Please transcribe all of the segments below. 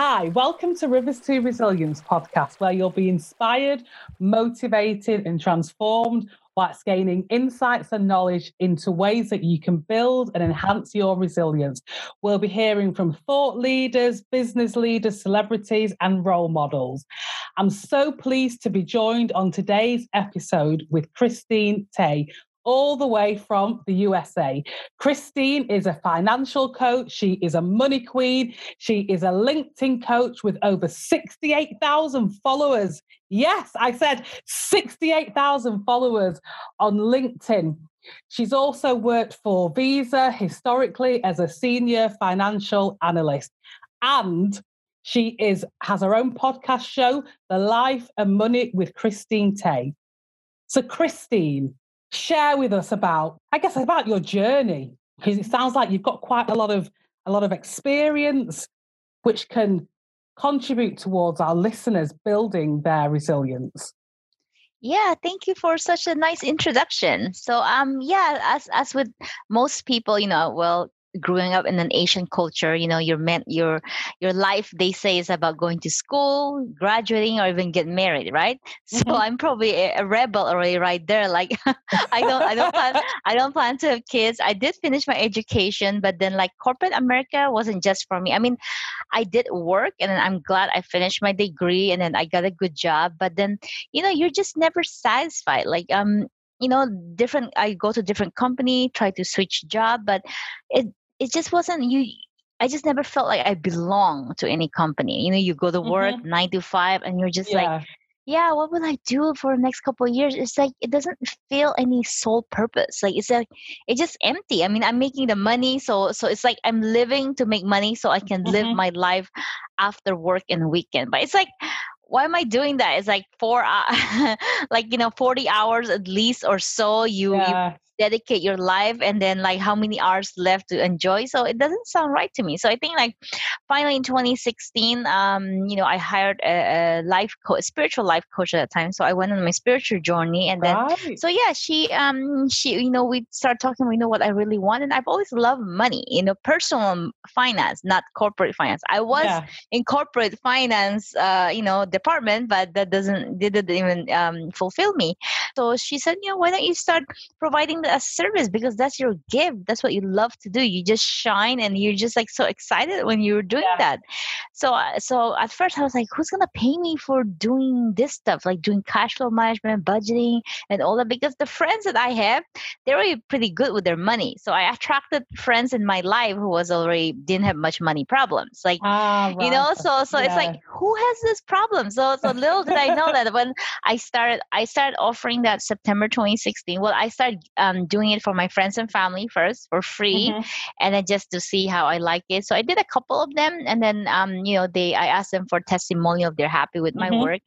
Hi, welcome to Rivers to Resilience podcast, where you'll be inspired, motivated, and transformed whilst gaining insights and knowledge into ways that you can build and enhance your resilience. We'll be hearing from thought leaders, business leaders, celebrities, and role models. I'm so pleased to be joined on today's episode with Christine Tay, all the way from the USA. Christine is a financial coach. She is a money queen. She is a LinkedIn coach with over 68,000 followers. Yes, I said 68,000 followers on LinkedIn. She's also worked for Visa historically as a senior financial analyst. And she is has her own podcast show, The Life and Money with Christine Tay. So, Christine, share with us about, I guess, about your journey because it sounds like you've got quite a lot of a lot of experience, which can contribute towards our listeners building their resilience. Yeah, thank you for such a nice introduction. So um yeah, as as with most people, you know, well, growing up in an Asian culture, you know, your meant your your life they say is about going to school, graduating, or even get married, right? So mm-hmm. I'm probably a, a, rebel already right there. Like I don't I don't plan I don't plan to have kids. I did finish my education, but then like corporate America wasn't just for me. I mean, I did work and I'm glad I finished my degree and then I got a good job. But then, you know, you're just never satisfied. Like um you know different i go to different company try to switch job but it it just wasn't you I just never felt like I belong to any company. You know, you go to work mm-hmm. nine to five and you're just yeah. like, yeah, what will I do for the next couple of years? It's like it doesn't feel any sole purpose. Like it's like it's just empty. I mean, I'm making the money, so so it's like I'm living to make money so I can mm-hmm. live my life after work and weekend. But it's like why am I doing that? It's like four, uh, like you know, forty hours at least or so. You, yeah. you dedicate your life and then like how many hours left to enjoy. So it doesn't sound right to me. So i think like finally in 2016 um you know i hired a, a life coach spiritual life coach at that time. So i went on my spiritual journey and then right. so yeah she um she you know we start talking we know what i really want and i've always loved money you know personal finance not corporate finance. I was yeah. in corporate finance uh you know department but that doesn't didn't even um, fulfill me. So she said you know why don't you start providing a service because that's your gift that's what you love to do you just shine and you're just like so excited when you're doing yeah. that so uh, so at first i was like who's gonna pay me for doing this stuff like doing cash flow management budgeting and all that because the friends that i have they're already pretty good with their money so i attracted friends in my life who was already didn't have much money problems like ah, right. you know so so yeah. it's like who has this problem so so little did i know that when i started i started offering that september 2016 well i started um, um, doing it for my friends and family first for free, mm-hmm. and then just to see how I like it. So I did a couple of them, and then um, you know they I asked them for testimonial if they're happy with my mm-hmm. work,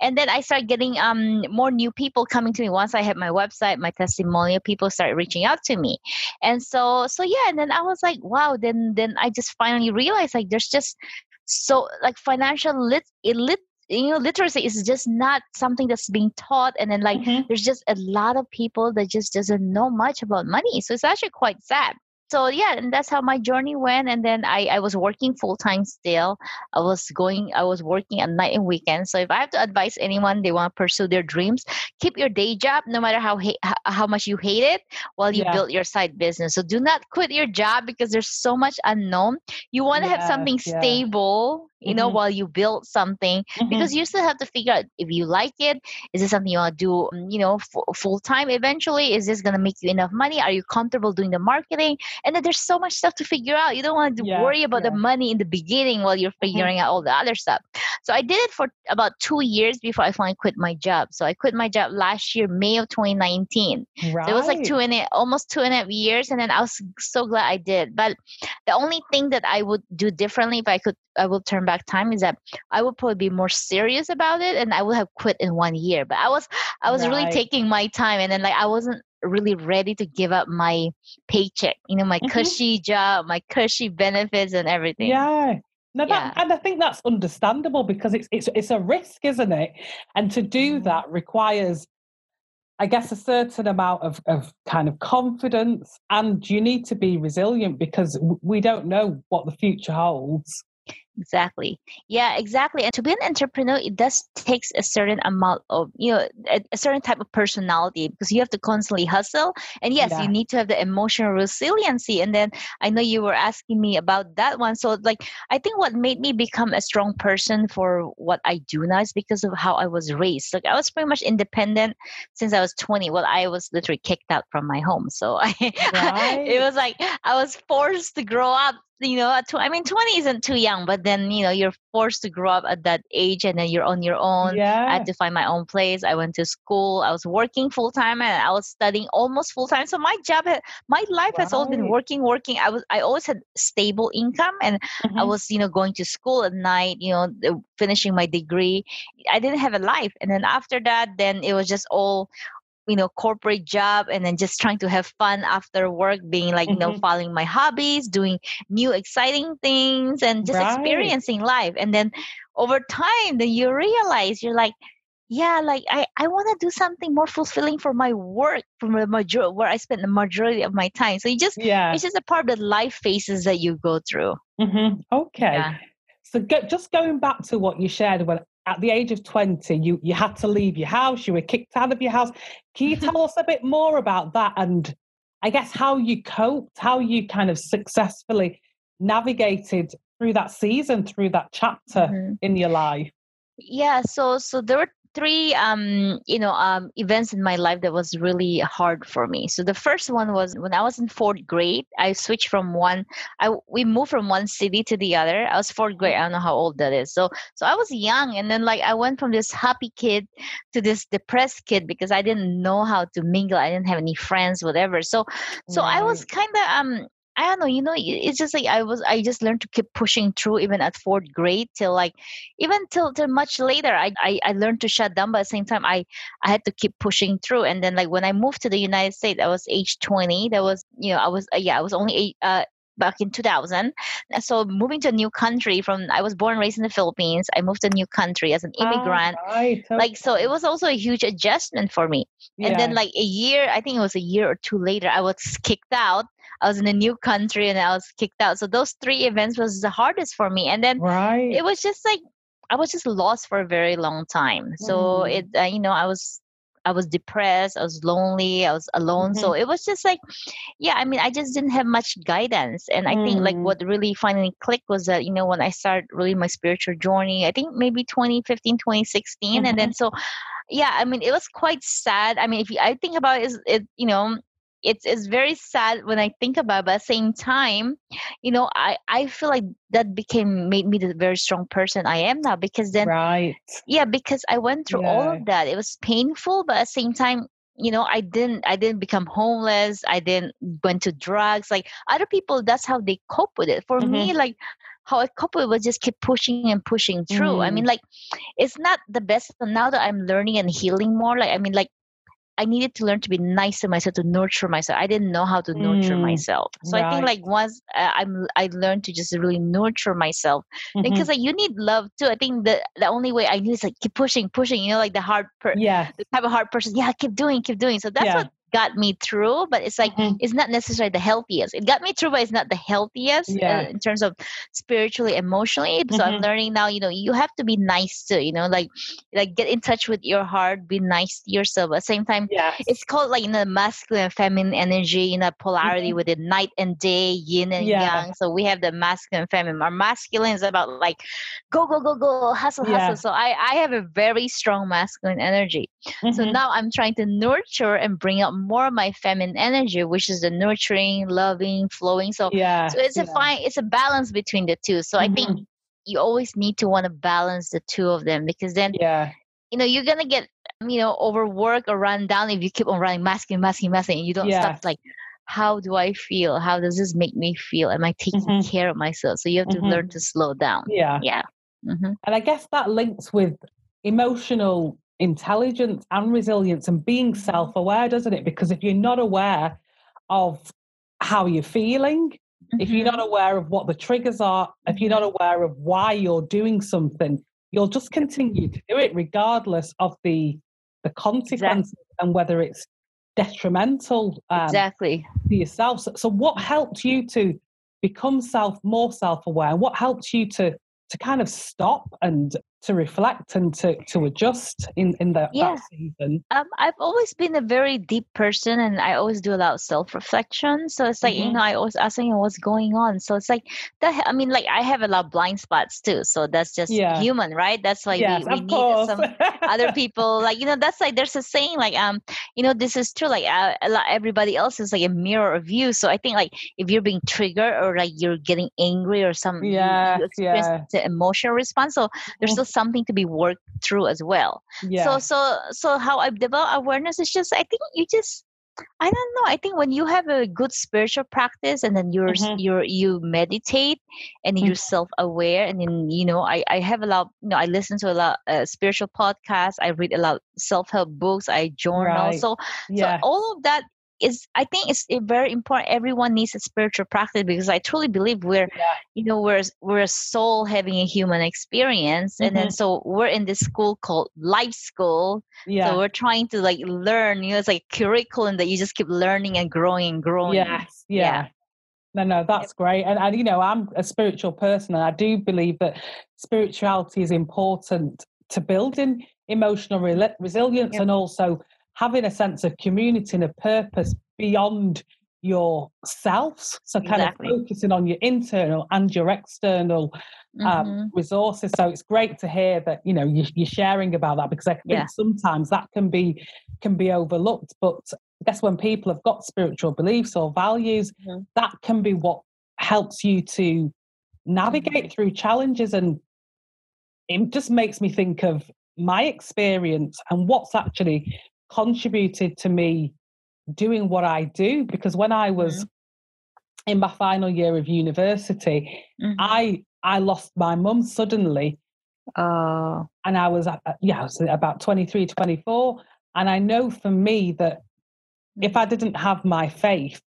and then I started getting um more new people coming to me once I had my website, my testimonial. People started reaching out to me, and so so yeah, and then I was like, wow. Then then I just finally realized like there's just so like financial lit, lit you know literacy is just not something that's being taught and then like mm-hmm. there's just a lot of people that just doesn't know much about money so it's actually quite sad so yeah and that's how my journey went and then i, I was working full-time still i was going i was working at night and weekends so if i have to advise anyone they want to pursue their dreams keep your day job no matter how ha- how much you hate it while you yeah. build your side business so do not quit your job because there's so much unknown you want to have something yeah. stable you know mm-hmm. while you build something mm-hmm. because you still have to figure out if you like it is this something you want to do mm, you know f- full time eventually is this going to make you enough money are you comfortable doing the marketing and then there's so much stuff to figure out you don't want to yeah, worry about yeah. the money in the beginning while you're mm-hmm. figuring mm-hmm. out all the other stuff so i did it for about two years before i finally quit my job so i quit my job last year may of 2019 right. so it was like two and a, almost two and a half years and then i was so glad i did but the only thing that i would do differently if i could I will turn back time is that I would probably be more serious about it and I would have quit in one year. But I was I was right. really taking my time and then like I wasn't really ready to give up my paycheck, you know, my mm-hmm. cushy job, my cushy benefits and everything. Yeah. No, that, yeah. and I think that's understandable because it's it's it's a risk, isn't it? And to do mm-hmm. that requires I guess a certain amount of, of kind of confidence, and you need to be resilient because we don't know what the future holds. Exactly yeah exactly and to be an entrepreneur it does takes a certain amount of you know a, a certain type of personality because you have to constantly hustle and yes yeah. you need to have the emotional resiliency and then i know you were asking me about that one so like i think what made me become a strong person for what i do now is because of how i was raised like i was pretty much independent since i was 20 well i was literally kicked out from my home so i right. it was like i was forced to grow up you know at tw- i mean 20 isn't too young but then you know you're forced to grow up at that age and then you're on your own. Yeah. i had to find my own place. I went to school. I was working full time and i was studying almost full time so my job had, my life right. has always been working working. I was i always had stable income and mm-hmm. i was you know going to school at night you know finishing my degree. I didn't have a life. And then after that then it was just all you know corporate job and then just trying to have fun after work being like mm-hmm. you know mm-hmm. following my hobbies doing new exciting things and just right. experiencing life and then over time then you realize you're like yeah like i i want to do something more fulfilling for my work from the majority where i spend the majority of my time so you just yeah it's just a part of the life phases that you go through mm-hmm. okay yeah. so go, just going back to what you shared when at the age of 20 you you had to leave your house you were kicked out of your house can you tell us a bit more about that and i guess how you coped how you kind of successfully navigated through that season through that chapter mm-hmm. in your life yeah so so there were three um you know um events in my life that was really hard for me. So the first one was when i was in fourth grade i switched from one i we moved from one city to the other. I was fourth grade i don't know how old that is. So so i was young and then like i went from this happy kid to this depressed kid because i didn't know how to mingle i didn't have any friends whatever. So so right. i was kind of um I don't know, you know, it's just like I was, I just learned to keep pushing through even at fourth grade till like, even till, till much later, I, I, I learned to shut down, but at the same time, I, I had to keep pushing through. And then like when I moved to the United States, I was age 20, that was, you know, I was, yeah, I was only eight, uh, back in 2000 so moving to a new country from i was born and raised in the philippines i moved to a new country as an ah, immigrant oh, right. like so it was also a huge adjustment for me yeah. and then like a year i think it was a year or two later i was kicked out I was in a new country and I was kicked out. So those three events was the hardest for me. And then right. it was just like I was just lost for a very long time. So mm. it uh, you know I was I was depressed, I was lonely, I was alone. Mm-hmm. So it was just like, yeah, I mean, I just didn't have much guidance. And I mm. think like mm. what really finally clicked was that, you know, when I started really my spiritual journey, I think maybe 2015, 2016. Mm-hmm. And then so, yeah, I mean, it was quite sad. I mean, if you, I think about it, is it, you know, it's it's very sad when I think about it, but at the same time, you know, I, I feel like that became made me the very strong person I am now because then right. Yeah, because I went through yeah. all of that. It was painful, but at the same time, you know, I didn't I didn't become homeless. I didn't went to drugs. Like other people, that's how they cope with it. For mm-hmm. me, like how I cope with it was just keep pushing and pushing through. Mm. I mean, like it's not the best. Now that I'm learning and healing more, like I mean, like I needed to learn to be nice to myself, to nurture myself. I didn't know how to nurture mm, myself. So right. I think like once uh, I'm, I learned to just really nurture myself mm-hmm. because like you need love too. I think the the only way I knew is like keep pushing, pushing. You know, like the hard, per- yeah, the type of hard person. Yeah, keep doing, keep doing. So that's yeah. what got me through, but it's like mm-hmm. it's not necessarily the healthiest. It got me through, but it's not the healthiest uh, yeah. uh, in terms of spiritually, emotionally. Mm-hmm. So I'm mm-hmm. learning now. You know, you have to be nice to you know, like like get in touch with your heart, be nice to yourself. At the same time, yeah, it's called like you know masculine and feminine energy, you know, polarity mm-hmm. within night and day, yin and yeah. yang. So we have the masculine and feminine. Our masculine is about like go go go go hustle yeah. hustle. So I I have a very strong masculine energy. So mm-hmm. now I'm trying to nurture and bring up more of my feminine energy, which is the nurturing, loving, flowing. So yeah, so it's yeah. a fine, it's a balance between the two. So mm-hmm. I think mm-hmm. you always need to want to balance the two of them because then yeah you know you're gonna get you know overworked or run down if you keep on running masking masking masking and you don't yeah. stop like how do i feel how does this make me feel am i taking mm-hmm. care of myself so you have to mm-hmm. learn to slow down yeah yeah mm-hmm. and i guess that links with emotional intelligence and resilience and being self aware, doesn't it? Because if you're not aware of how you're feeling, mm-hmm. if you're not mm-hmm. aware of what the triggers are, if you're not aware of why you're doing something, you'll just continue to do it regardless of the the consequences exactly. and whether it's detrimental um, exactly to yourself. So, so, what helped you to become self more self aware? What helped you to to kind of stop and to reflect and to, to adjust in, in the, Yeah. that season. Um, I've always been a very deep person, and I always do a lot of self reflection. So it's like you Mhm. know, I always asking what's going on. So it's like that. I mean, like I have a lot of blind spots too. So that's just Yeah. human, right? That's why yes, we, we need course. some other people. Like you know, that's like there's a saying like um, you know, this is true. Like uh, a lot, everybody else is like a mirror of you. So I think like if you're being triggered or like you're getting angry or some you- Yes, you, experience yeah. the emotional response. So there's still something to be worked through as well yeah. so so so how i've developed awareness is just i think you just i don't know i think when you have a good spiritual practice and then you're s Mhm. you're you meditate and Mhm. you're self-aware and then you know i i have a lot you know i listen to a lot uh, spiritual podcasts i read a lot of self-help books i journal Right. so so yeah. all of that is i think it's very important everyone needs a spiritual practice because i truly believe we're Yeah. you know we're we're a soul having a human experience and then mm-hmm. so we're in this school called life school yeah. so we're trying to like learn you know it's like curriculum that you just keep learning and growing and growing Yes, yeah. Yeah. No, no, that's great. And, and, you know, I'm a spiritual person and I do believe that spirituality is important to building emotional rel resilience Yep. and also having a sense of community and a purpose beyond yourselves. So, kind Exactly. of focusing on your internal and your external um, Mhm. resources. So it's great to hear that you know you, you're sharing about that because I think Yeah. sometimes that can be can be overlooked. But I guess when people have got spiritual beliefs or values, Mhm. that can be what helps you to navigate Mm-hmm. through challenges. And it just makes me think of my experience and what's actually contributed to me doing what I do. Because when I was Mm-hmm. in my final year of university, Mhm. I I lost my mum suddenly oh and I was at, yeah, I was about 23, 24. And I know for me that if I didn't have my faith,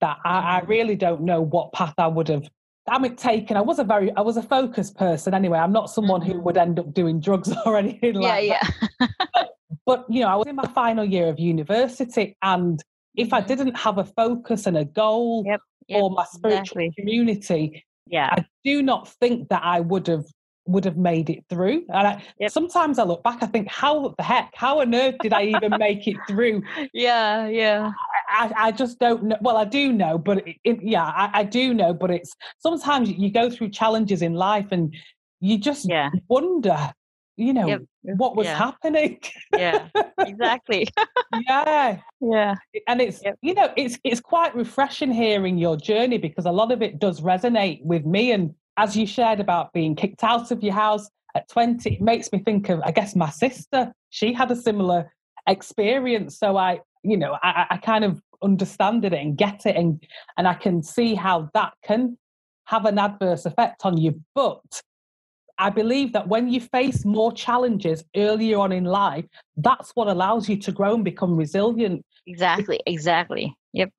that I, I Mhm. really don't know what path I would have I mean, taken. I was a very I was a focused person anyway. I'm not someone who Mhm. would end up doing drugs or anything yeah like that. But you know, I was in my final year of university and if I Mhm. didn't have a focus and a goal Yep, yep, for my spiritual exactly. community, yeah I do not think that I would have would have made it through. And I, Yep. sometimes I look back, I think, how the heck, how on earth did I even make it through? yeah yeah I, I just don't know. Well, I do know, but it, it, yeah, I, I do know. But it's sometimes you go through challenges in life and you just Yeah. wonder, you know, Yep. what was yeah. happening. yeah exactly yeah. yeah and it's Yep. you know it's it's quite refreshing hearing your journey because a lot of it does resonate with me and as you shared about being kicked out of your house at 20 it makes me think of i guess my sister she had a similar experience so i you know i, I kind of understand it and get it and and i can see how that can have an adverse effect on you but I believe that when you face more challenges earlier on in life, that's what allows you to grow and become resilient. exactly exactly. Yep.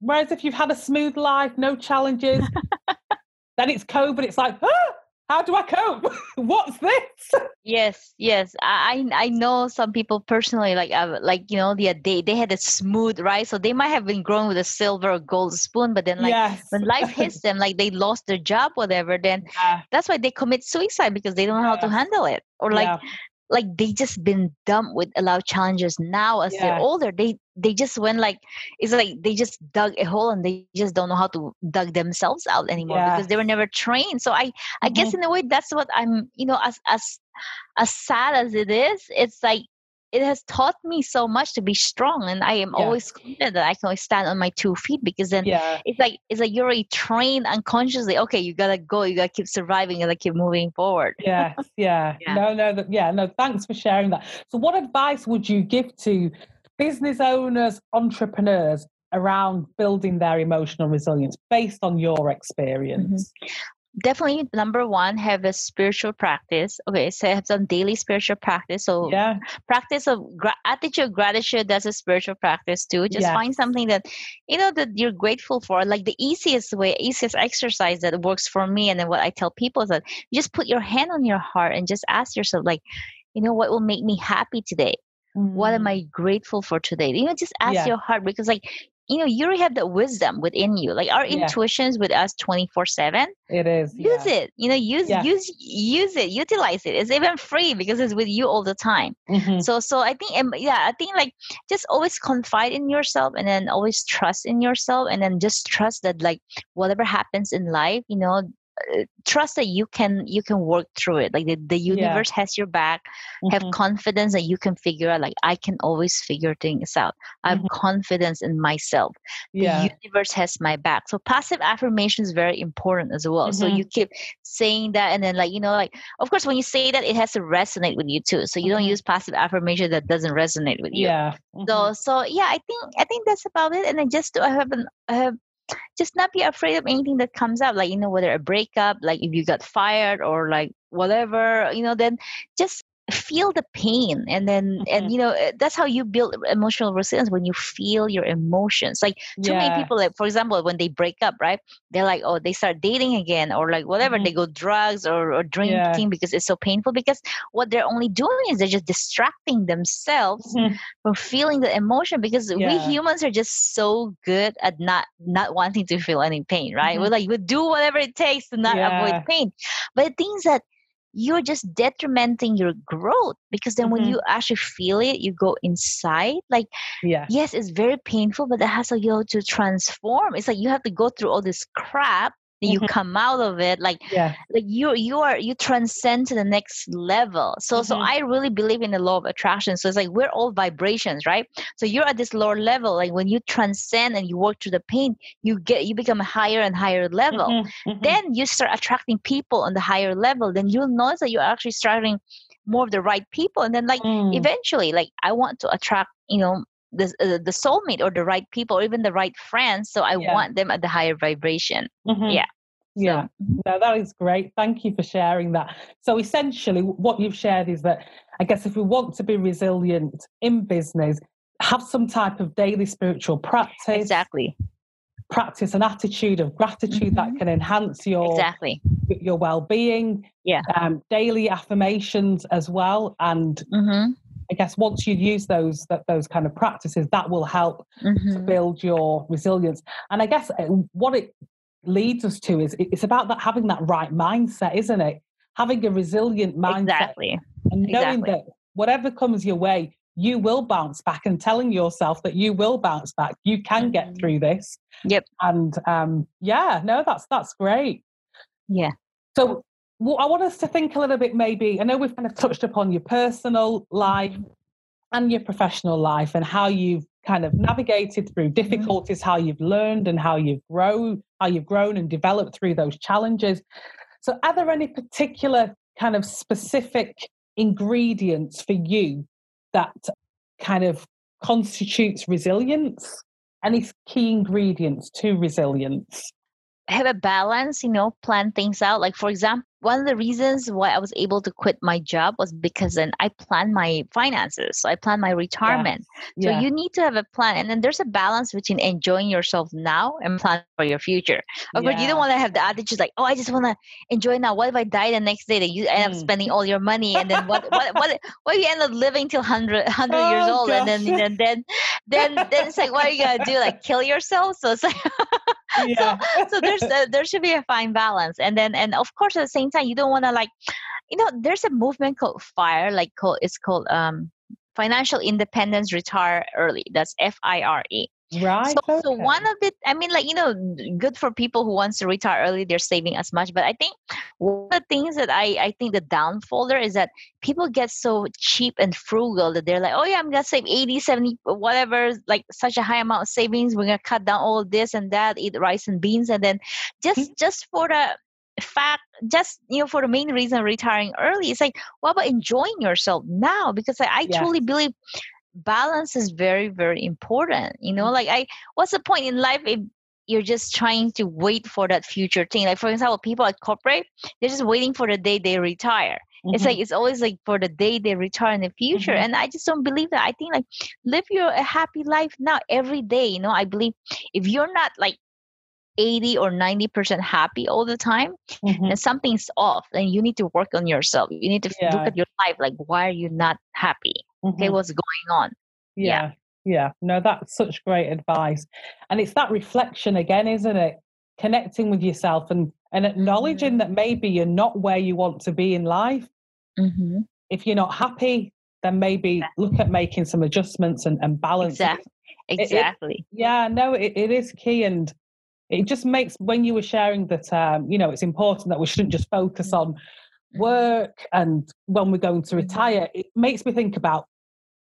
Whereas if you've had a smooth life, no challenges, then it's COVID, it's like, ah, how do I cope? What's this? Yes, yes. I I know some people personally, like uh, like you know, the they they had a smooth right, so they might have been grown with a silver or gold spoon, but then like yes. when life hits them, like they lost their job, whatever, then Yeah, that's why they commit suicide because they don't know how to handle it, or like yeah, like they just been dumped with a lot of challenges. Now as they're older, they they just went like it's like they just dug a hole and they just don't know how to dug themselves out anymore because they were never trained. So I I guess Mhm. in a way that's what I'm you know as as as sad as it is, it's like it has taught me so much to be strong and I am always confident that I can always stand on my two feet because then yeah, it's like it's like you're already trained unconsciously. Okay, you gotta go, you gotta keep surviving, you gotta keep moving forward. yes, yeah. Yeah. No, no, that, yeah, no, thanks for sharing that. So, what advice would you give to business owners, entrepreneurs around building their emotional resilience based on your experience? Mm-hmm. Definitely, number one, have a spiritual practice. Okay, so have some daily spiritual practice. So Yeah, practice of gra- attitude gratitude that's a spiritual practice too. Just find something that you know that you're grateful for. Like the easiest way easiest exercise that works for me and then what i tell people is that just put your hand on your heart and just ask yourself like you know what will make me happy today? What am Mm, i grateful for today? You know just ask Yeah. your heart because like you know you already have the wisdom within you like our Yeah. intuitions with us 24 7 It is. use yeah. it you know use Yeah. use use it utilize it it's even free because it's with you all the time Mhm. so so i think um, yeah i think like just always confide in yourself and then always trust in yourself and then just trust that like whatever happens in life you know trust that you can you can work through it like the, the universe has your back have Mhm. confidence that you can figure out like i can always figure things out i have Mhm. confidence in myself Yeah. the universe has my back so passive affirmation is very important as well so Mhm. you keep saying that and then like you know like of course when you say that it has to resonate with you too so you don't Mhm. use passive affirmation that doesn't resonate with you Yeah. So so yeah i think i think that's about it and i just to I have an have just not be afraid of anything that comes up like you know whether a breakup like if you got fired or like whatever you know then just feel the pain and then and Mhm. you know eh, that's how you build emotional resilience when you feel your emotions like too many people like for example when they break up right they're like oh they start dating again or like whatever Mhm. they go drugs or, or drinking because it's so painful because what they're only doing is they're just distracting themselves Mhm. from feeling the emotion because we humans are just so good at not not wanting to feel any pain right we're like we do whatever it takes to not Yeah. avoid pain but the thing is that you're just detrimenting your growth because then when Mhm. you actually feel it you go inside like Yeah. yes it's very painful but that has to go to transform it's like you have to go through all this crap you Mhm. come out of it like Yeah. like you you are you transcend to the next level so so Mhm. i really believe in the law of attraction so it's like we're all vibrations right so you're at this lower level like when you transcend and you work through the pain you get you become a higher and higher level Mhm. Mhm. then you start attracting people on the higher level then you'll notice that you're actually starting more of the right people and then like Mm. eventually like i want to attract you know the, uh, the soulmate or the right people or even the right friends so i Yeah. want them at the higher vibration Mhm. yeah. Yeah. No, that is great. Thank you for sharing that. So essentially what you've shared is that I guess if we want to be resilient in business, have some type of daily spiritual practice, exactly practice an attitude of gratitude that Mhm. can enhance your exactly your well-being. Yeah. Um, daily affirmations as well. And mm-hmm. I guess once you use those that those kind of practices, that will help Mm-hmm. build your resilience. And I guess uh, what it leads us to is it's about that having that right mindset, isn't it? Having a resilient mindset exactly and knowing exactly. that whatever comes your way, you will bounce back and telling yourself that you will bounce back. You can get Mhm. through this. Yep. And um, yeah, no, that's that's great. yeah So well, I want us to think a little bit maybe, I know we've kind of touched upon your personal life and your professional life and how you've kind of navigated through difficulties, how you've learned and how you've grown, how you've grown and developed through those challenges. So are there any particular kind of specific ingredients for you that kind of constitutes resilience? Any key ingredients to resilience? Have a balance, you know, plan things out. Like for example, one of the reasons why I was able to quit my job was because then I planned my finances. So I planned my retirement. Yeah. So Yeah. you need to have a plan. And then there's a balance between enjoying yourself now and plan for your future. Of course, you don't want to have the attitude like, oh, I just want to enjoy now. What if I die the next day? That you end up Mm. spending all your money, and then what? what? What? What if you end up living till 100, 100 years Oh, old, and then, gosh. then, then, then, then it's like, what are you gonna do? Like kill yourself? So it's like, yeah. so there's a, there should be a fine balance. And then and of course at the same time you don't want to like you know there's a movement called fire like called it's called um financial independence retire early. That's f-i-r-e right. so, so one of the, i mean like you know good for people who wants to retire early they're saving as much but i think one of the things that i i think the downfall there is that people get so cheap and frugal that they're like oh yeah i'm gonna save 80 70 whatever like such a high amount of savings we're gonna cut down all this and that eat rice and beans and then just mm-hmm. just for the fact just you know for the main reason of retiring early it's like what about enjoying yourself now because i, I Yes. truly believe balance is very very important you know like i what's the point in life if you're just trying to wait for that future thing like for example people at corporate they're just waiting for the day they retire it's Mhm. like it's always like for the day they retire in the future Mhm. and i just don't believe that i think like live your a happy life now every day you know i believe if you're not like 80 or 90% happy all the time Mhm. then something's off and you need to work on yourself you need to Yeah. look at your life like why are you not happy okay Mhm. what's going on yeah. yeah no that's such great advice and it's that reflection again isn't it connecting with yourself and and acknowledging mm-hmm. that maybe you're not where you want to be in life mm-hmm. if you're not happy then maybe look at making some adjustments and, and balance exactly exactly it, it, yeah no it, it is key and it just makes when you were sharing that um, you know it's important that we shouldn't just focus mm-hmm. on work and when we're going to Mm-hmm. retire it makes me think about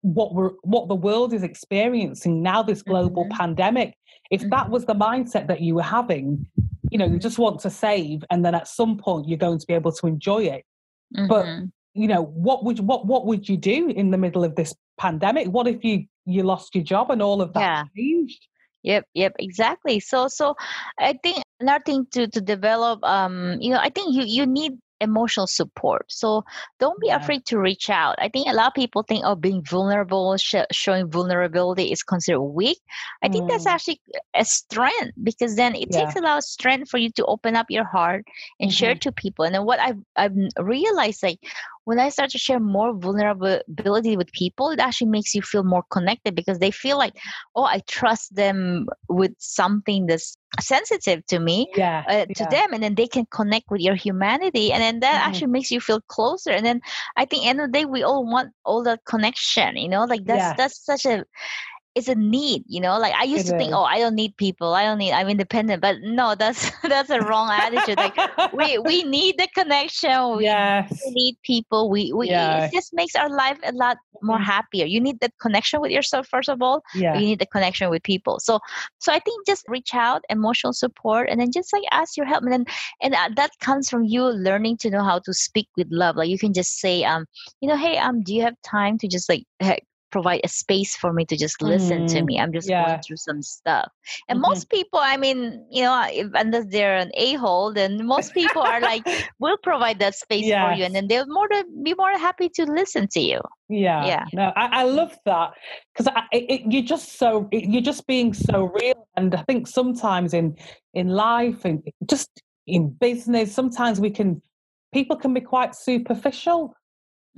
what we're what the world is experiencing now this global Mhm. pandemic if that Mhm. was the mindset that you were having you know you just want to save and then at some point you're going to be able to enjoy it but Mhm. you know what would what what would you do in the middle of this pandemic what if you you lost your job and all of that Yeah. changed Yep, yep, exactly. So, so I think another thing to to develop, um, you know, I think you you need emotional support. So don't be Yeah. afraid to reach out. I think a lot of people think, oh, being vulnerable, sh- showing vulnerability is considered weak. I think that's Mm. actually a strength because then it takes a lot of strength for you to open up your heart and share Mhm. to people. And then what I've I've realized, like when I start to share more vulnerability with people, it actually makes you feel more connected because they feel like, oh, I trust them with something that's sensitive to me yeah uh, to yeah. them and then they can connect with your humanity and then that Mhm. actually makes you feel closer and then i think end of the day we all want all that connection you know like that's Yes. that's such a it's a need you know? Like i used It to think oh i don't need people. I don't need i'm independent. But no that's that's a wrong attitude. Like we we need the connection. We yes. we need people. We we Yeah. it just makes our life a lot more Mhm. happier. You need that connection with yourself first of all yeah you need the connection with people. So so i think just reach out emotional support and then just like ask your help. And then and uh, that comes from you learning to know how to speak with love. Like you can just say um you know hey um do you have time to just like provide a space for me to just listen to Mm, me. I'm just yeah. going through some stuff. And Mhm. most people i mean you know if, unless they're an a-hole then most people are like we'll provide that space for you and then they'll more than be more happy to listen to you. Yeah, Yeah. no, I, I love that. Because you're just so it, you're just being so real, and I think sometimes in in life and just in business, sometimes we can people can be quite superficial,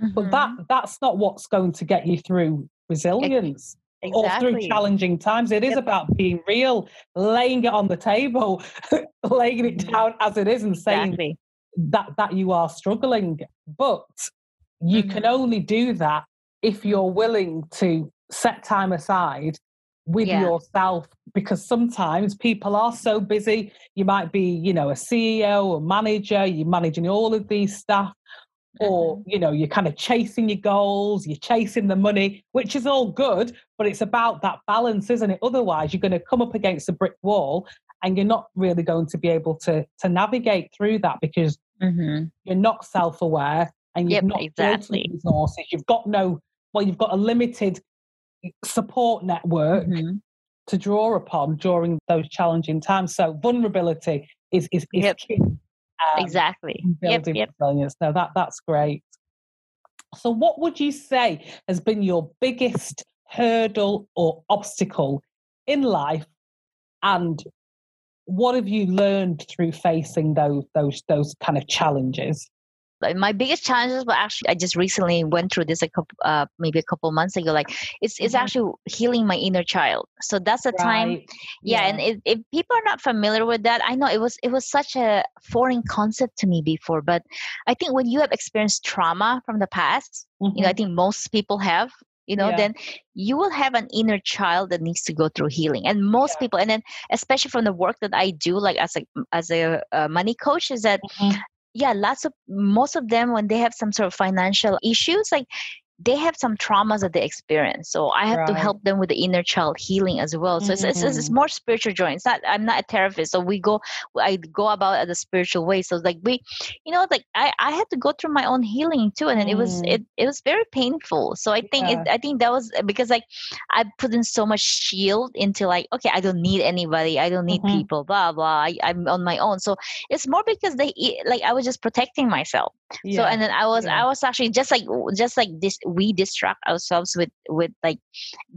but that Mhm. that's not what's going to get you through resilience or through challenging times. It is Yep. about being real, laying it on the table, laying it Mhm. down as it is, and saying exactly that that you are struggling but you can Mhm. only do that if you're willing to set time aside with Yeah. yourself because sometimes people are so busy you might be you know a ceo or manager you're managing all of these staff or Mhm. you know you're kind of chasing your goals you're chasing the money which is all good but it's about that balance isn't it otherwise you're going to come up against a brick wall and you're not really going to be able to to navigate through that because Mhm. you're not self-aware and you've Yep, not exactly. resources you've got no well you've got a limited support network Mhm. to draw upon during those challenging times so vulnerability is is, is Yep. key um, exactly. in yep building yep. resilience. No that that's great. So what would you say has been your biggest hurdle or obstacle in life? And what have you learned through facing those those those kind of challenges my biggest challenges were actually i just recently went through this a couple uh, maybe a couple months ago like it's it's Mhm. actually healing my inner child so that's the time Right. yeah, and if, if people are not familiar with that i know it was it was such a foreign concept to me before but i think when you have experienced trauma from the past you know i Mhm. think most people have you know Yeah. then you will have an inner child that needs to go through healing and most Yeah. people and then especially from the work that i do like as a as a uh, money coach is that Mhm. Yeah lots of most of them when they have some sort of financial issues like they have some traumas that they experience so i have to help them with the inner child healing as well. So it's, it's, it's Mm. more spiritual journey it's not i'm not a therapist so we go i go about it the spiritual way. So like we you know like i i had to go through my own healing too and then it was Mm. it, it was very painful. So i think it, i think that was because like i put in so much shield into like okay i don't need anybody i don't need Mhm. people blah blah I, i'm on my own. So it's more because they like i was just protecting myself. So and then i was yeah. i was actually just like just like this we distract ourselves with with like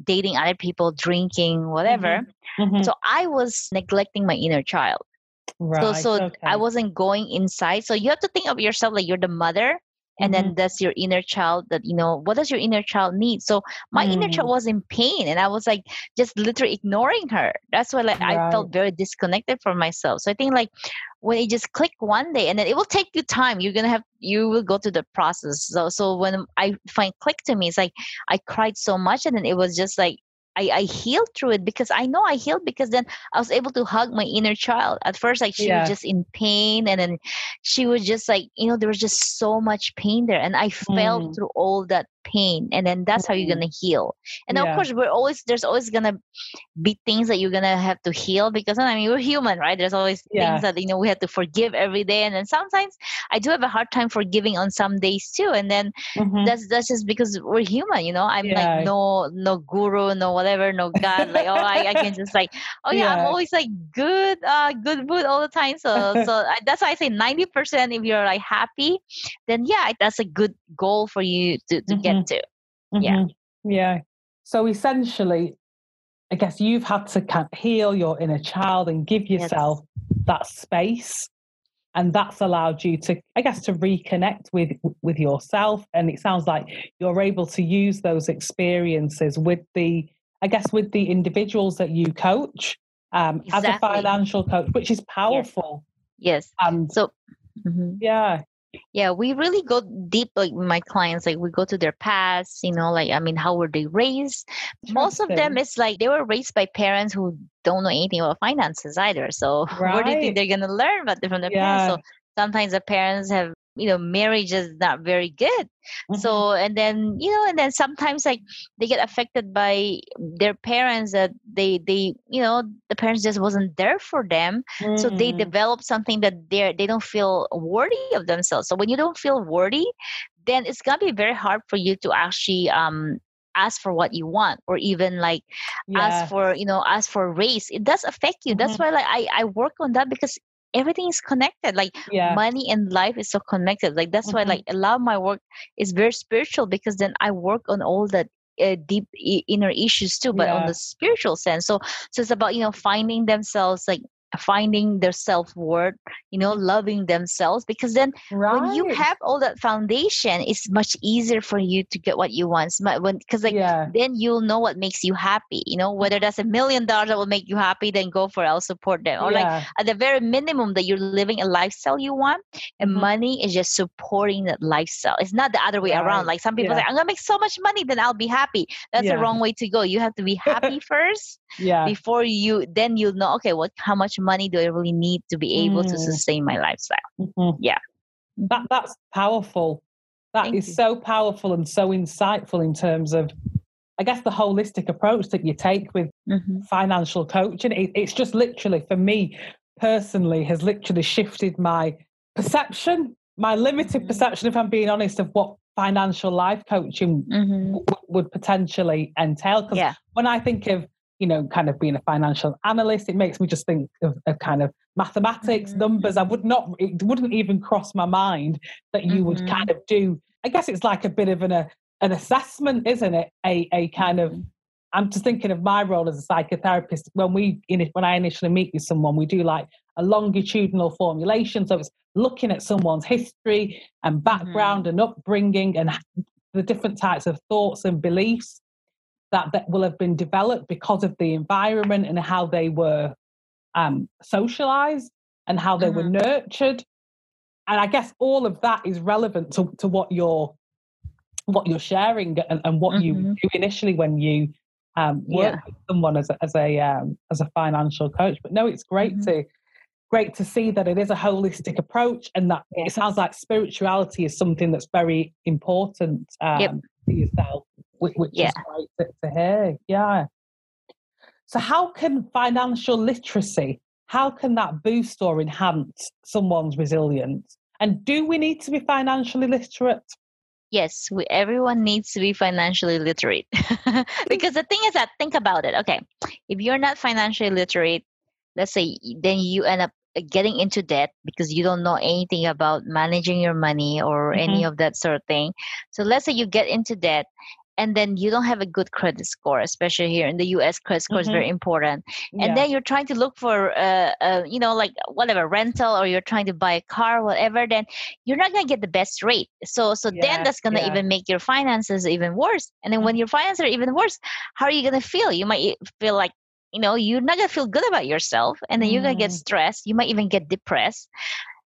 dating other people drinking whatever Mhm. so i was neglecting my inner child right. so so okay. i wasn't going inside so you have to think of yourself like you're the mother and Mhm. then that's your inner child that you know what does your inner child need? So my inner child Mm. was in pain and i was like just literally ignoring her. That's why like i felt very disconnected from myself. So i think like when it just click one day and then it will take you time. You're gonna have you will go through the process. So so when i find click to me it's like i cried so much and then it was just like I, I healed through it because I know I healed because then I was able to hug my inner child. At first, like she Yeah. was just in pain, and then she was just like, you know, there was just so much pain there. And I felt Mm. through all that pain. And then that's how you're Mm. gonna heal. And of course, we're always there's always gonna be things that you're gonna have to heal because I mean we're human, right? There's always Yeah. things that you know we have to forgive every day. And then sometimes I do have a hard time forgiving on some days too. And then Mhm. that's that's just because we're human you know i'm Yeah. like no no guru no whatever no god like oh I, I can just like oh yeah, i'm always like good uh good mood all the time so so I, that's why i say 90% if you're like happy then yeah that's a good goal for you to, to get to Yeah. Mhm. Yeah. So essentially, I guess you've had to kind of heal your inner child and give Yes. yourself that space. And that's allowed you to, I guess, to reconnect with with yourself. And it sounds like you're able to use those experiences with the, I guess, with the individuals that you coach um, as a financial coach, which is powerful. yes And so mhm. yeah, yeah we really go deep like my clients like we go to their past you know like i mean how were they raised? Most of them it's like they were raised by parents who don't know anything about finances either so where do you think they're going to learn about from their Yeah. parents? So sometimes the parents have you know marriage is not very good Mhm. so and then you know and then sometimes like they get affected by their parents that they they you know the parents just wasn't there for them so they Mm. develop something that they're they don't feel worthy of themselves so when you don't feel worthy then it's gonna be very hard for you to actually um ask for what you want or even like yeah. ask for you know ask for raise it does affect you that's Mhm. why like i i work on that because everything is connected like yeah. money and life is so connected like that's why Mhm. like a lot of my work is very spiritual because then i work on all that uh, deep I- inner issues too but on the spiritual sense so so it's about you know finding themselves like finding their self-worth you know loving themselves because then when you have all that foundation it's much easier for you to get what you want It's mu- when because like yeah. then you'll know what makes you happy you know whether that's a million dollars that will make you happy then go for it i'll support them or like at the very minimum that you're living a lifestyle you want and Mhm. money is just supporting that lifestyle it's not the other way Right. around like some people Yeah. say i'm gonna make so much money then i'll be happy that's Yeah. the wrong way to go you have to be happy first yeah. before you then you'll know okay what how much money do i really need to be able to Mm. sustain my lifestyle Mhm. Yeah. That that's powerful. That is Thank you. so powerful and so insightful in terms of I guess the holistic approach that you take with Mhm. financial coaching. It, it's just literally for me personally has literally shifted my perception, my limited Mhm. perception, if I'm being honest, of what financial life coaching Mhm. w- would potentially entail. Because yeah when I think of, you know, kind of being a financial analyst, it makes me just think of, of kind of mathematics, Mhm, numbers. I would not, it wouldn't even cross my mind that you would Mhm. kind of do. I guess it's like a bit of an a, an assessment, isn't it? A a kind of. Mhm. I'm just thinking of my role as a psychotherapist. When we, when I initially meet with someone, we do like a longitudinal formulation. So it's looking at someone's history and background and upbringing and the different types of thoughts and beliefs that, that will have been developed because of the environment and how they were um, socialized and how they were nurtured. And I guess all of that is relevant to, to what you're what you're sharing and, and what you Mhm. do initially when you um, work Yeah. with someone as a, as a um, as a financial coach. But no, it's great Mhm. to great to see that it is a holistic approach and that Yeah. it sounds like spirituality is something that's very important um, Yep. for yourself, which, Yeah. is great to, to hear. Yeah. So, how can financial literacy how can that boost or enhance someone's resilience? And do we need to be financially literate? Yes, we, everyone needs to be financially literate. because the thing is that, think about it. Okay, if you're not financially literate, let's say, then you end up getting into debt because you don't know anything about managing your money or any Mhm. of that sort of thing. So let's say you get into debt and then you don't have a good credit score especially here in the us credit score mm-hmm. is very important and yeah. then you're trying to look for uh, uh, you know like whatever rental or you're trying to buy a car whatever then you're not going to get the best rate so so yeah, then that's going to yeah. even make your finances even worse and then mm-hmm. when your finances are even worse how are you going to feel you might feel like you know you're not going to feel good about yourself and then mm. you're going to get stressed you might even get depressed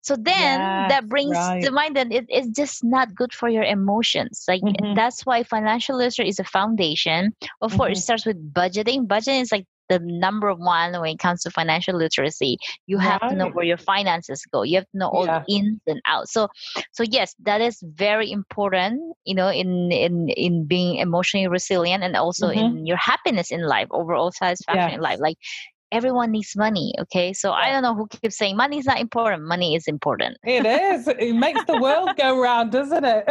so then yes, that brings right. to mind that it is just not good for your emotions like mm-hmm. that's why financial literacy is a foundation of course mm-hmm. it starts with budgeting budgeting is like the number one when it comes to financial literacy you have right. to know where your finances go you have to know all yeah. the ins and outs so so yes that is very important you know in in in being emotionally resilient and also mm-hmm. in your happiness in life overall satisfaction yes. in life like everyone needs money okay so i don't know who keeps saying money is not important money is important it is it makes the world go round doesn't it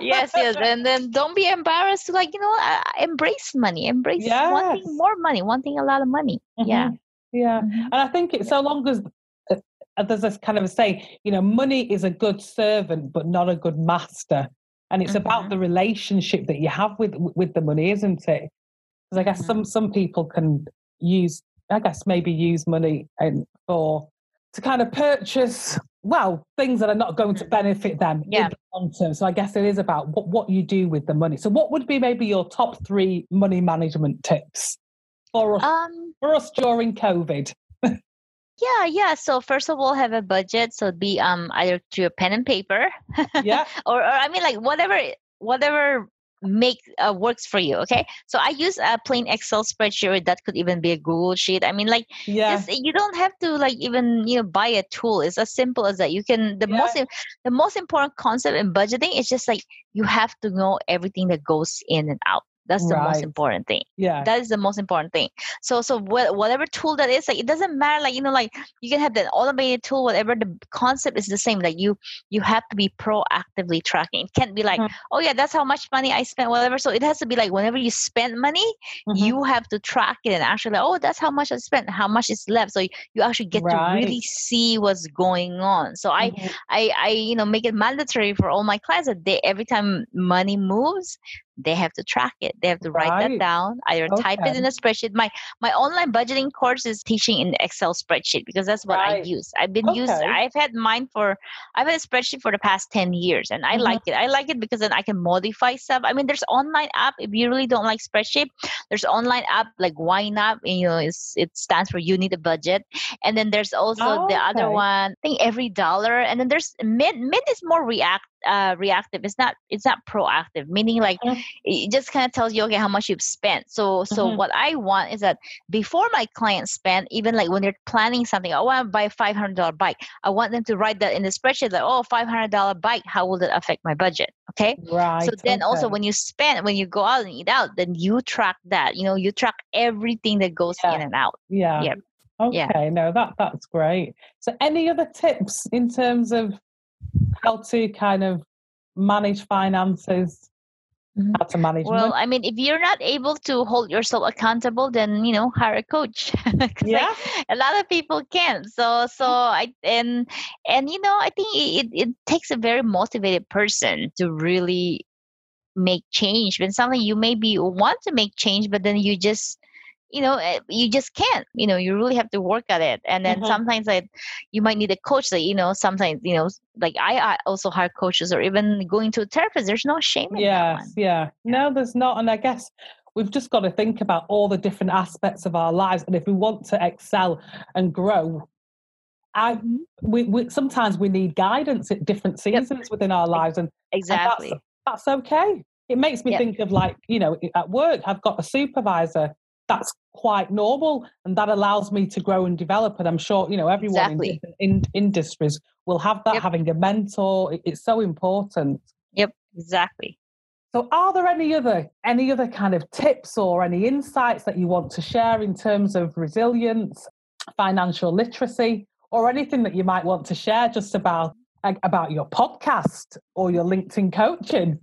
yes yes and then don't be embarrassed to like you know uh, embrace money embrace yes. wanting more money wanting a lot of money mm-hmm. yeah yeah mm-hmm. and i think it's so long as uh, there's this kind of a saying you know money is a good servant but not a good master and it's mm-hmm. about the relationship that you have with with the money isn't it because i guess mm-hmm. some some people can use I guess maybe use money and for to kind of purchase well things that are not going to benefit them yeah. in the long term. So I guess it is about what, what you do with the money. So what would be maybe your top three money management tips for us, um, for us during COVID? yeah yeah so first of all have a budget so be um either through a pen and paper yeah or, or i mean like whatever whatever make uh, works for you okay? So i use a plain excel spreadsheet that could even be a google sheet. I mean like yeah. you don't have to like even you know buy a tool. It's as simple as that. You can the yeah. most the most important concept in budgeting is just like you have to know everything that goes in and out that's the right. most important thing yeah that is the most important thing so so wh- whatever tool that is like it doesn't matter like you know like you can have that automated tool whatever the concept is the same like you you have to be proactively tracking it can't be like mm-hmm. oh yeah that's how much money i spent whatever so it has to be like whenever you spend money mm-hmm. you have to track it and actually like, oh that's how much i spent how much is left so you, you actually get right. to really see what's going on so mm-hmm. i i i you know make it mandatory for all my clients that they every time money moves they have to track it they have to write right. that down either okay. type it in a spreadsheet my my online budgeting course is teaching in excel spreadsheet because that's what right. i use i've been okay. using i've had mine for i've had a spreadsheet for the past 10 years and i mm-hmm. like it i like it because then i can modify stuff i mean there's online app if you really don't like spreadsheet there's online app like YNAB and, you know it's, it stands for you need a budget and then there's also the other one i think every dollar and then there's mint mint is more react uh, reactive it's not it's not proactive meaning like mm-hmm. it just kind of tells you okay how much you've spent so so mm-hmm. what i want is that before my clients spend even like when they're planning something i want to buy a $500 bike i want them to write that in the spreadsheet that oh $500 bike how will that affect my budget okay right so then okay. also when you spend when you go out and eat out then you track that you know you track everything that goes yeah. in and out yeah yeah okay yeah. no that that's great so any other tips in terms of how to kind of manage finances mm-hmm. how to manage well money. i mean if you're not able to hold yourself accountable then you know hire a coach yeah like, a lot of people can't. so so i and and you know i think it, it takes a very motivated person to really make change when something you maybe want to make change but then you just you know eh, you just can't you know you really have to work at it. And then mm-hmm. sometimes like you might need a coach that you know sometimes you know like I, I also hire coaches or even going to a therapist. There's no shame in yes yeah. No there's not. And i guess we've just got to think about all the different aspects of our lives. And if we want to excel and grow I, mm-hmm. we, we sometimes we need guidance at different seasons yep. within our lives. And exactly and that's, that's, okay. It makes me yep. think of like you know at work i've got a supervisor. That's quite normal and that allows me to grow and develop and i'm sure you know everyone exactly. in different in, industries will have that yep. having a mentor it's so important yep exactly so are there any other any other kind of tips or any insights that you want to share in terms of resilience financial literacy or anything that you might want to share just about about your podcast or your linkedin coaching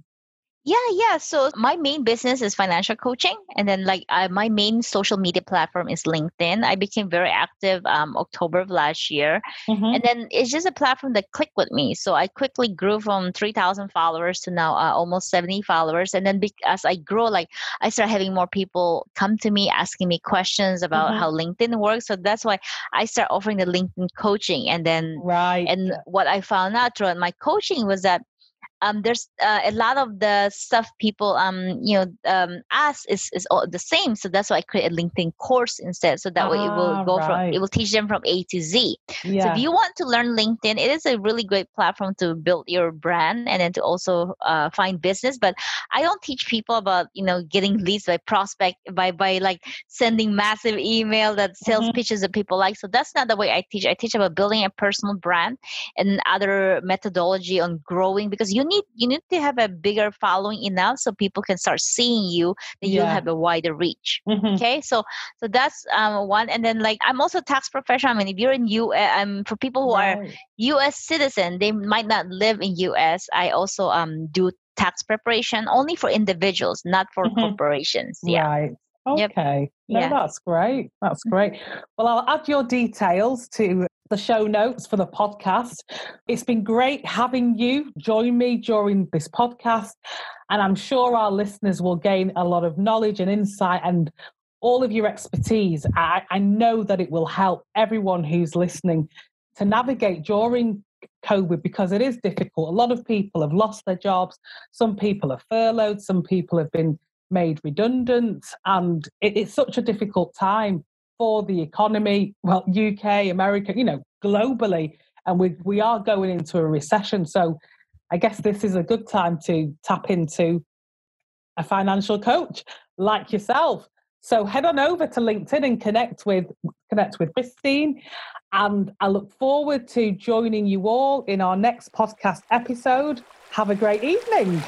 Yeah, yeah. So my main business is financial coaching, and then like I, my main social media platform is LinkedIn. I became very active um, October of last year, mm-hmm. and then it's just a platform that clicked with me. So I quickly grew from three thousand followers to now uh, almost seventy followers, and then be- as I grow, like I start having more people come to me asking me questions about mm-hmm. how LinkedIn works. So that's why I start offering the LinkedIn coaching, and then right. And what I found out throughout my coaching was that um, there's uh, a lot of the stuff people um, you know um, ask is, is all the same so that's why i create a linkedin course instead so that ah, way it will ah, go right. from it will teach them from a to z yeah. so if you want to learn linkedin it is a really great platform to build your brand and then to also uh, find business but i don't teach people about you know getting leads by prospect by by like sending massive email that sales mm-hmm. pitches that people like so that's not the way i teach i teach about building a personal brand and other methodology on growing because you need you need to have a bigger following enough so people can start seeing you that yeah. you'll have a wider reach mm-hmm. okay so so that's um, one and then like i'm also tax professional i mean if you're in u um for people who right. are us citizen they might not live in us i also um do tax preparation only for individuals not for mm-hmm. corporations yeah right Okay. Yep. No, yeah. that's great. That's great. Well, I'll add your details to the show notes for the podcast. It's been great having you join me during this podcast. And I'm sure our listeners will gain a lot of knowledge and insight and all of your expertise. I, I know that it will help everyone who's listening to navigate during COVID because it is difficult. A lot of people have lost their jobs. Some people are furloughed. Some people have been made redundant. And it, it's such a difficult time for the economy, well, UK, America, you know, globally, and we we are going into a recession. So I guess this is a good time to tap into a financial coach like yourself. So head on over to LinkedIn and connect with connect with Christine. And I look forward to joining you all in our next podcast episode. Have a great evening.